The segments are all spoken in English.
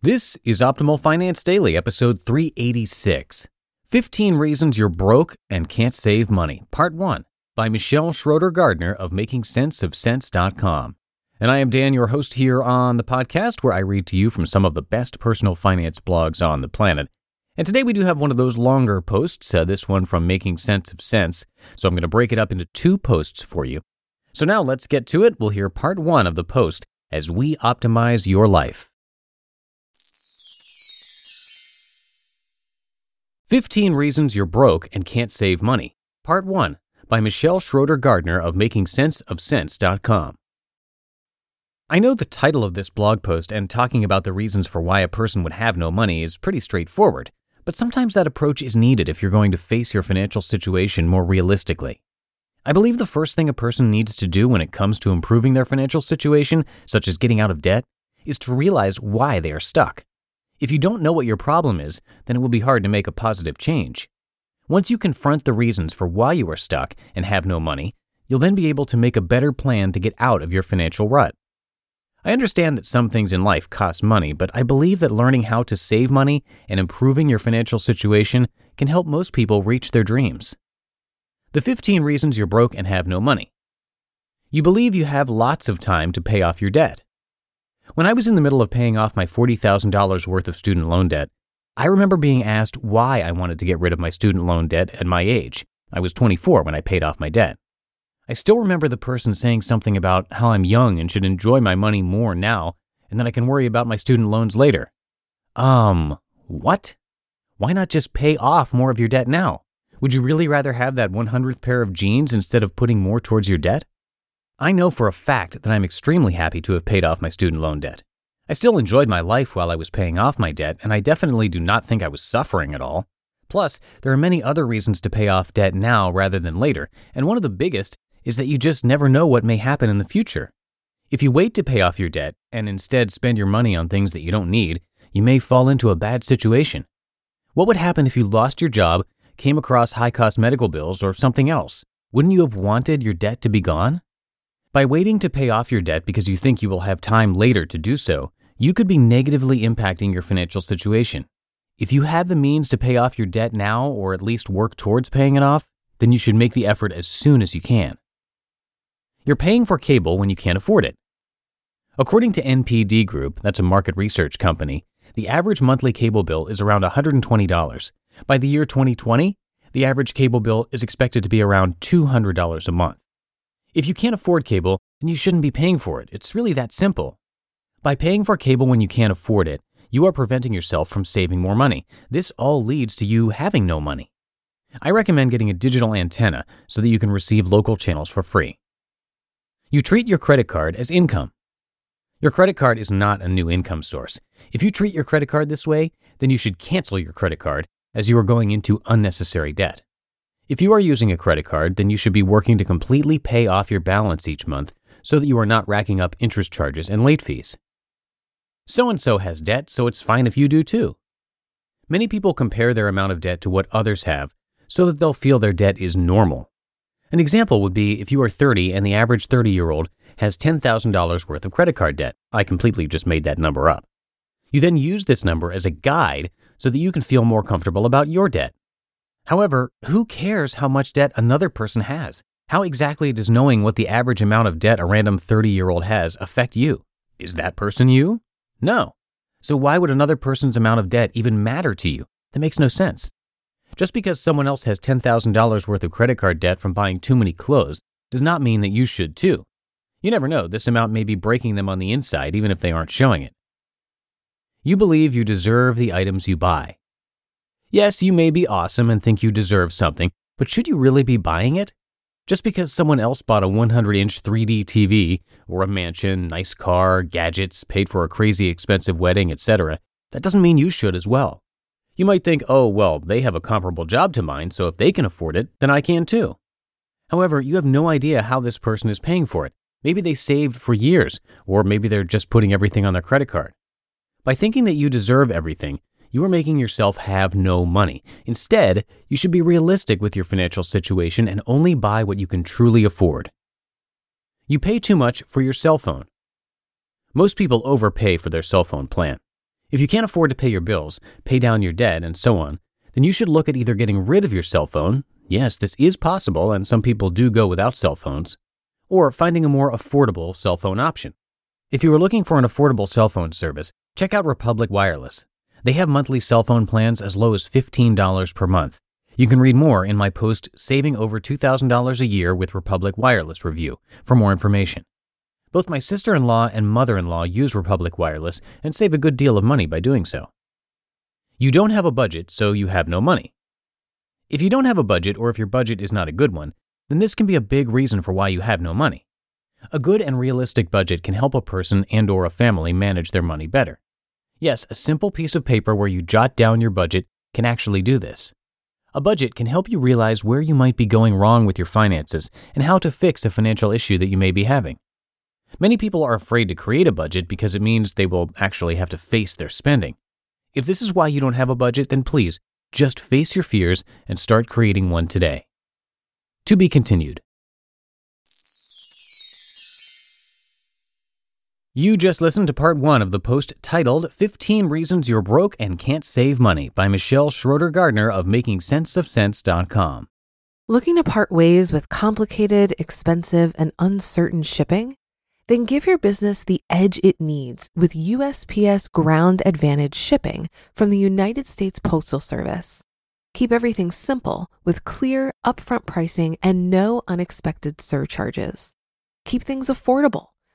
This is Optimal Finance Daily, episode 386 15 Reasons You're Broke and Can't Save Money, Part 1, by Michelle Schroeder Gardner of MakingSenseOfCents.com. And I am Dan, your host here on the podcast, where I read to you from some of the best personal finance blogs on the planet. And today we do have one of those longer posts, uh, this one from Making Sense of Cents. So I'm going to break it up into two posts for you. So now let's get to it. We'll hear part one of the post as we optimize your life. 15 Reasons You're Broke and Can't Save Money, Part 1, by Michelle Schroeder Gardner of MakingSenseOfCents.com. I know the title of this blog post and talking about the reasons for why a person would have no money is pretty straightforward, but sometimes that approach is needed if you're going to face your financial situation more realistically. I believe the first thing a person needs to do when it comes to improving their financial situation, such as getting out of debt, is to realize why they are stuck. If you don't know what your problem is, then it will be hard to make a positive change. Once you confront the reasons for why you are stuck and have no money, you'll then be able to make a better plan to get out of your financial rut. I understand that some things in life cost money, but I believe that learning how to save money and improving your financial situation can help most people reach their dreams. The 15 reasons you're broke and have no money. You believe you have lots of time to pay off your debt. When I was in the middle of paying off my $40,000 worth of student loan debt, I remember being asked why I wanted to get rid of my student loan debt at my age. I was 24 when I paid off my debt. I still remember the person saying something about how I'm young and should enjoy my money more now, and then I can worry about my student loans later. Um, what? Why not just pay off more of your debt now? Would you really rather have that 100th pair of jeans instead of putting more towards your debt? I know for a fact that I'm extremely happy to have paid off my student loan debt. I still enjoyed my life while I was paying off my debt, and I definitely do not think I was suffering at all. Plus, there are many other reasons to pay off debt now rather than later, and one of the biggest is that you just never know what may happen in the future. If you wait to pay off your debt and instead spend your money on things that you don't need, you may fall into a bad situation. What would happen if you lost your job, came across high cost medical bills, or something else? Wouldn't you have wanted your debt to be gone? By waiting to pay off your debt because you think you will have time later to do so, you could be negatively impacting your financial situation. If you have the means to pay off your debt now or at least work towards paying it off, then you should make the effort as soon as you can. You're paying for cable when you can't afford it. According to NPD Group, that's a market research company, the average monthly cable bill is around $120. By the year 2020, the average cable bill is expected to be around $200 a month. If you can't afford cable, then you shouldn't be paying for it. It's really that simple. By paying for cable when you can't afford it, you are preventing yourself from saving more money. This all leads to you having no money. I recommend getting a digital antenna so that you can receive local channels for free. You treat your credit card as income. Your credit card is not a new income source. If you treat your credit card this way, then you should cancel your credit card as you are going into unnecessary debt. If you are using a credit card, then you should be working to completely pay off your balance each month so that you are not racking up interest charges and late fees. So and so has debt, so it's fine if you do too. Many people compare their amount of debt to what others have so that they'll feel their debt is normal. An example would be if you are 30 and the average 30 year old has $10,000 worth of credit card debt. I completely just made that number up. You then use this number as a guide so that you can feel more comfortable about your debt. However, who cares how much debt another person has? How exactly does knowing what the average amount of debt a random 30 year old has affect you? Is that person you? No. So why would another person's amount of debt even matter to you? That makes no sense. Just because someone else has $10,000 worth of credit card debt from buying too many clothes does not mean that you should too. You never know, this amount may be breaking them on the inside even if they aren't showing it. You believe you deserve the items you buy. Yes, you may be awesome and think you deserve something, but should you really be buying it? Just because someone else bought a 100 inch 3D TV, or a mansion, nice car, gadgets, paid for a crazy expensive wedding, etc., that doesn't mean you should as well. You might think, oh, well, they have a comparable job to mine, so if they can afford it, then I can too. However, you have no idea how this person is paying for it. Maybe they saved for years, or maybe they're just putting everything on their credit card. By thinking that you deserve everything, you are making yourself have no money. Instead, you should be realistic with your financial situation and only buy what you can truly afford. You pay too much for your cell phone. Most people overpay for their cell phone plan. If you can't afford to pay your bills, pay down your debt, and so on, then you should look at either getting rid of your cell phone. Yes, this is possible, and some people do go without cell phones, or finding a more affordable cell phone option. If you are looking for an affordable cell phone service, check out Republic Wireless. They have monthly cell phone plans as low as $15 per month. You can read more in my post Saving Over $2,000 a Year with Republic Wireless review for more information. Both my sister in law and mother in law use Republic Wireless and save a good deal of money by doing so. You don't have a budget, so you have no money. If you don't have a budget, or if your budget is not a good one, then this can be a big reason for why you have no money. A good and realistic budget can help a person and or a family manage their money better. Yes, a simple piece of paper where you jot down your budget can actually do this. A budget can help you realize where you might be going wrong with your finances and how to fix a financial issue that you may be having. Many people are afraid to create a budget because it means they will actually have to face their spending. If this is why you don't have a budget, then please just face your fears and start creating one today. To be continued. You just listened to part one of the post titled 15 Reasons You're Broke and Can't Save Money by Michelle Schroeder Gardner of MakingSenseOfCents.com. Looking to part ways with complicated, expensive, and uncertain shipping? Then give your business the edge it needs with USPS Ground Advantage shipping from the United States Postal Service. Keep everything simple with clear, upfront pricing and no unexpected surcharges. Keep things affordable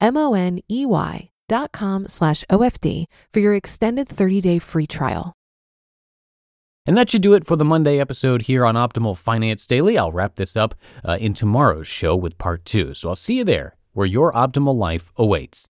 M O N E Y dot com slash OFD for your extended 30 day free trial. And that should do it for the Monday episode here on Optimal Finance Daily. I'll wrap this up uh, in tomorrow's show with part two. So I'll see you there where your optimal life awaits.